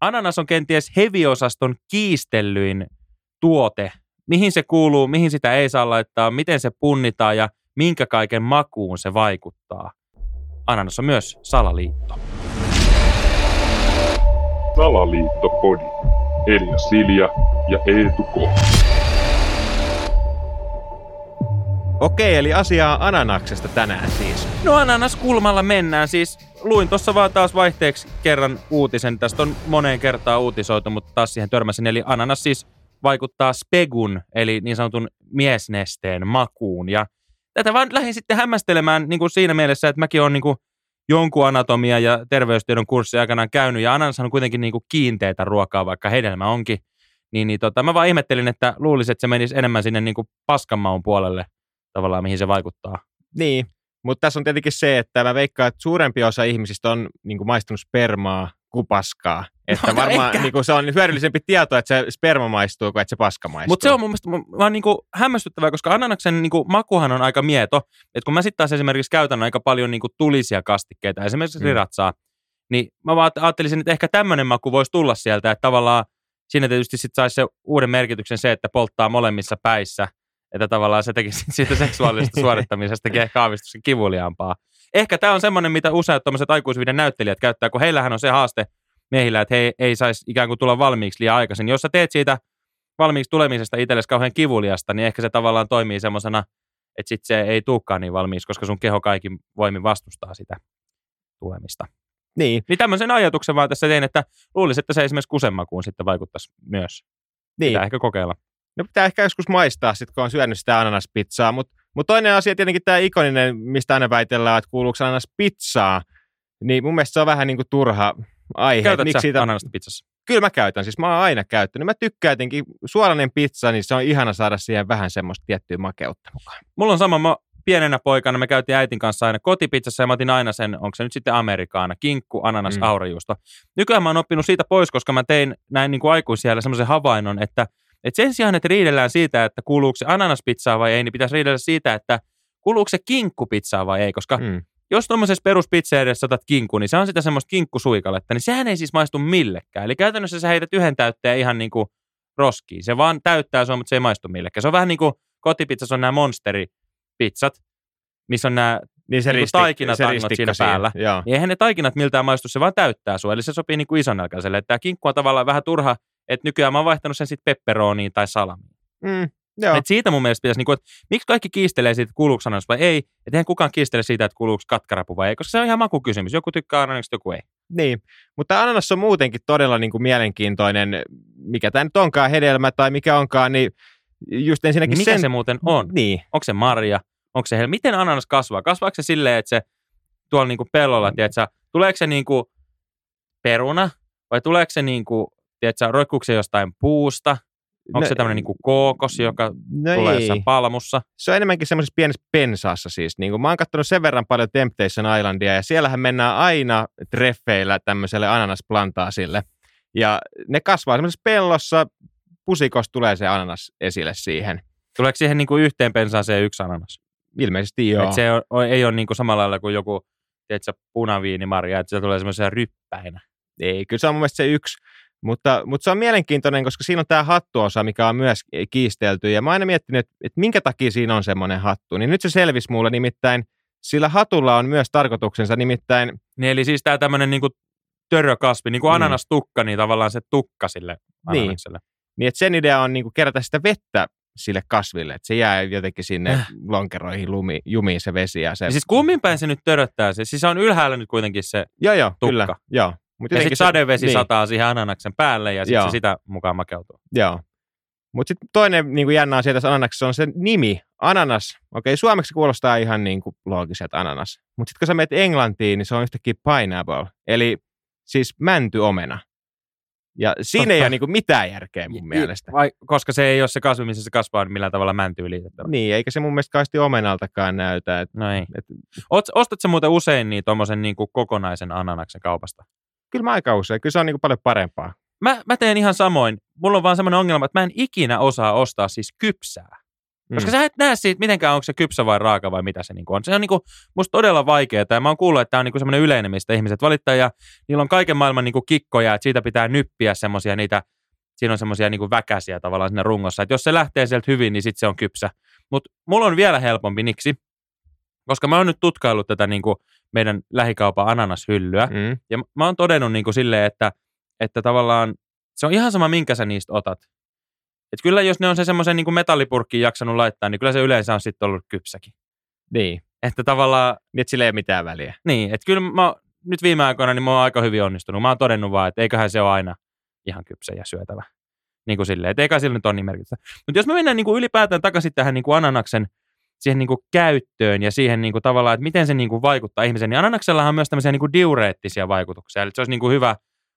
ananas on kenties heviosaston kiistellyin tuote. Mihin se kuuluu, mihin sitä ei saa laittaa, miten se punnitaan ja minkä kaiken makuun se vaikuttaa. Ananas on myös salaliitto. Salaliittopodi. Elia Silja ja Eetu K. Okei, eli asiaa ananaksesta tänään siis. No ananaskulmalla mennään siis. Luin tuossa vaan taas vaihteeksi kerran uutisen. Tästä on moneen kertaan uutisoitu, mutta taas siihen törmäsin. Eli ananas siis vaikuttaa spegun, eli niin sanotun miesnesteen makuun. Ja tätä vaan lähdin sitten hämmästelemään niin kuin siinä mielessä, että mäkin olen niin kuin jonkun anatomia ja terveystiedon kurssi aikanaan käynyt, ja ananas on kuitenkin niin kuin kiinteitä ruokaa, vaikka hedelmä onkin. Niin, niin tota, mä vaan ihmettelin, että luulisin, että se menisi enemmän sinne niin kuin paskanmaun puolelle tavallaan, mihin se vaikuttaa. Niin, mutta tässä on tietenkin se, että mä veikkaan, että suurempi osa ihmisistä on niin kuin maistunut spermaa kuin paskaa. Että No, no varmaan ehkä. niin kuin se on hyödyllisempi tieto, että se sperma maistuu kuin että se paska maistuu. Mutta se on mun mielestä vaan niinku hämmästyttävää, koska ananaksen niinku makuhan on aika mieto. että kun mä sitten taas esimerkiksi käytän aika paljon niinku tulisia kastikkeita, esimerkiksi Mm. riratsaa, niin mä vaan ajattelisin, että ehkä tämmöinen maku voisi tulla sieltä, että tavallaan siinä tietysti sitten saisi se uuden merkityksen se, että polttaa molemmissa päissä, että tavallaan se tekisi siitä seksuaalisesta suorittamisestakin ehkä aavistuksen kivuliaampaa. Ehkä tämä on semmoinen, mitä useat tuommoiset aikuisviiden näyttelijät käyttää, kun heillähän on se haaste miehillä, että he ei, ei saisi ikään kuin tulla valmiiksi liian aikaisin. Jos sä teet siitä valmiiksi tulemisesta itsellesi kauhean kivuliasta, niin ehkä se tavallaan toimii semmoisena, että sit se ei tulekaan niin valmiiksi, koska sun keho kaikin voimin vastustaa sitä tulemista. Niin, Niin tämmöisen ajatuksen vaan tässä tein, että luulisin, että se esimerkiksi kusenmakuun sitten vaikuttaisi myös. niin. Pitää ehkä kokeilla. No pitää ehkä joskus maistaa, sit, kun on syönyt sitä ananaspizzaa. Mutta mut toinen asia tietenkin tämä ikoninen, mistä aina väitellään, että kuuluuko ananaspizzaa. Niin mun mielestä se on vähän niin kuin turha aihe. Käytät Miksi siitä... ananasta pizzassa? Kyllä mä käytän, siis mä oon aina käyttänyt. Mä tykkään jotenkin, suolainen pizza, niin se on ihana saada siihen vähän semmoista tiettyä makeutta mukaan. Mulla on sama, mä pienenä poikana me käytiin äitin kanssa aina kotipizzassa ja mä otin aina sen, onko se nyt sitten amerikaana, kinkku, ananas, mm. aurajuusto. Nykyään mä oon oppinut siitä pois, koska mä tein näin niin kuin aikuisiellä semmoisen havainnon, että, että sen sijaan, että riidellään siitä, että kuuluuko se ananaspizzaa vai ei, niin pitäisi riidellä siitä, että kuuluuko se kinkkupizzaa vai ei, koska Mm. jos tuommoisessa peruspizza edessä otat kinkku, niin se on sitä semmoista kinkkusuikaletta, niin sehän ei siis maistu millekään. Eli käytännössä sä heität yhden täytteen ihan niin kuin roskiin. Se vaan täyttää sua, mutta se ei maistu millekään. Se on vähän niin kuin kotipizzassa on nämä monsteripizzat, missä on nämä Niin se, Niinku risti, taikinatangot siinä päällä. Joo. niin eihän ne taikinat miltään maistu, se vaan täyttää sua. Eli se sopii niin kuin isonälkäiselle. Tämä kinkku on tavallaan vähän turha, että nykyään mä oon vaihtanut sen sitten pepperoniin tai salamiin. Mm, joo. Et siitä mun mielestä pitäisi, niin kuin, että miksi kaikki kiistelee siitä, että kuuluuko ananas vai ei. Että eihän kukaan kiistele siitä, että kuuluuko katkarapu vai ei, koska se on ihan makukysymys. Joku tykkää ananaksesta, joku ei. Niin, mutta ananas on muutenkin todella niin kuin mielenkiintoinen, mikä tämä nyt onkaan hedelmä tai mikä onkaan, niin just ensinnäkin Niin mikä sen... se muuten on? Niin, Onko se marja? Onko se hel... Miten ananas kasvaa? Kasvaako se silleen, että se tuolla niinku pellolla, tiedätkö, tuleeko se niinku peruna vai tuleeko se niinku, tiedätkö, roikkuuko se jostain puusta? Onko No, se tämmöinen niinku kookos, joka no tulee ei. jossain palmussa? Se on enemmänkin semmoisessa pienessä pensaassa siis. Niin kuin mä oon katsonut sen verran paljon Temptation Islandia ja siellähän mennään aina treffeillä tämmöiselle ananasplantaasille. Ja ne kasvaa semmoisessa pellossa, pusikossa tulee se ananas esille siihen. Tuleeko siihen niinku yhteen pensaaseen yksi ananas? Ilmeisesti joo. Et se on, on- ei ole niinku samalla lailla kuin joku tiedätkö, punaviinimarja, että se tulee semmoisia ryppäinä. Ei, kyllä se on mun mielestä se yksi. Mutta, mutta se on mielenkiintoinen, koska siinä on tämä hattuosa, mikä on myös kiistelty. Ja mä oon aina miettinyt, että, että minkä takia siinä on semmoinen hattu. Niin nyt se selvisi mulle nimittäin, sillä hatulla on myös tarkoituksensa, nimittäin Niin, eli siis tämä tämmöinen niinku törrökasvi, niin kuin Mm. ananastukka, niin tavallaan se tukka sille Niin. ananakselle. Niin, että sen idea on niin kuin kerätä sitä vettä sille kasville, että se jää jotenkin sinne Äh. lonkeroihin lumi, jumiin se vesi. Ja se, Ja siis kummin päin se nyt töröttää se? Siis se on ylhäällä nyt kuitenkin se, joo, joo, tukka. kyllä. Joo. Mut ja sitten sadevesi niin, sataa siihen ananaksen päälle ja sitten se sitä mukaan makeutuu. Joo. Mutta sitten toinen niin kuin jännä asia tässä ananaksessa on se nimi, ananas. Okei, suomeksi kuulostaa ihan niin kuin loogiselta ananas. Mutta sitten kun sä menet Englantiin, niin se on yhtäkkiä pineapple, eli siis mäntyomena. Ja siinä Totta. ei ole niin kuin mitään järkeä mun mielestä. Vai, koska se ei ole se kasvi, missä se kasvaa, niin millään tavalla mäntyy liitettävä. Niin, eikä se mun mielestä kaisti omenaltakaan näytä. Et, No ei. et, Oot, ostat sä muuten usein niin tommosen niin kuin kokonaisen ananaksen kaupasta? Kyllä mä aika usein, kyllä se on niin kuin paljon parempaa. Mä, mä teen ihan samoin. Mulla on vaan semmoinen ongelma, että mä en ikinä osaa ostaa siis kypsää. Koska sä et näe siitä mitenkään, onko se kypsä vai raaka vai mitä se niinku on. Se on niinku musta todella vaikeaa. Ja mä oon kuullut, että tämä on niinku semmoinen yleinen, mistä ihmiset valittaa. Ja niillä on kaiken maailman niinku kikkoja, että siitä pitää nyppiä semmoisia niitä, siinä on semmoisia niinku väkäsiä tavallaan siinä rungossa. Että jos se lähtee sieltä hyvin, niin sitten se on kypsä. Mutta mulla on vielä helpompi, niksi? Koska mä oon nyt tutkaillut tätä niinku meidän lähikaupan ananashyllyä. Mm. Ja mä oon todennut niinku silleen, että, että tavallaan se on ihan sama, minkä sä niistä otat. Et kyllä jos ne on se semmoisen niin metallipurkkiin jaksanut laittaa, niin kyllä se yleensä on sitten ollut kypsäkin. Niin. Että tavallaan, Niin, että sillä ei mitään väliä. niin, että kyllä mä, nyt viime aikoina niin mä oon aika hyvin onnistunut. Mä oon todennut vaan, että eiköhän se ole aina ihan kypsä ja syötävä. Niin kuin silleen, että eikä sillä nyt ole niin merkitystä. Mutta jos me mennään niin kuin ylipäätään takaisin tähän niin kuin ananaksen siihen niin kuin käyttöön ja siihen niin kuin tavallaan, että miten se niin kuin vaikuttaa ihmiseen, niin ananaksellahan on myös tämmöisiä niin kuin diureettisia vaikutuksia. Eli se olisi niin kuin hyvä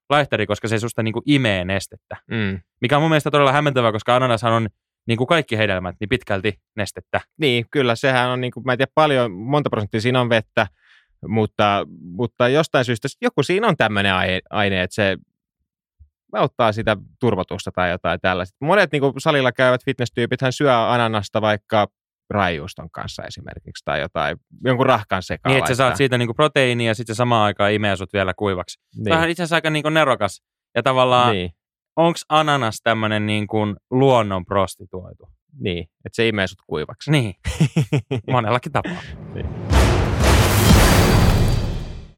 laihtari, koska se susta niin kuin imee nestettä. Mm. Mikä on mun mielestä todella hämmentävää, koska ananashan on niin kuin kaikki hedelmät, niin pitkälti nestettä. Niin, kyllä, sehän on, niin kuin, mä en tiedä paljon, monta prosenttia siinä on vettä, mutta, mutta jostain syystä joku siinä on tämmöinen aine, että se auttaa sitä turvotusta tai jotain tällaista. Monet niin kuin salilla käyvät fitness-tyypit, hän syö ananasta vaikka raijuuston kanssa esimerkiksi tai jotain, jonkun rahkan sekaan Niin, että sä saat siitä niin kuin proteiinia ja sitten samaan aikaan imee sut vielä kuivaksi. Niin. Tämä on itse asiassa aika niin kuin nerokas. Ja tavallaan, niin. onko ananas tämmöinen niin kuin luonnon prostituoitu? niin, että se imee sut kuivaksi. Niin, monellakin tapaa. Niin.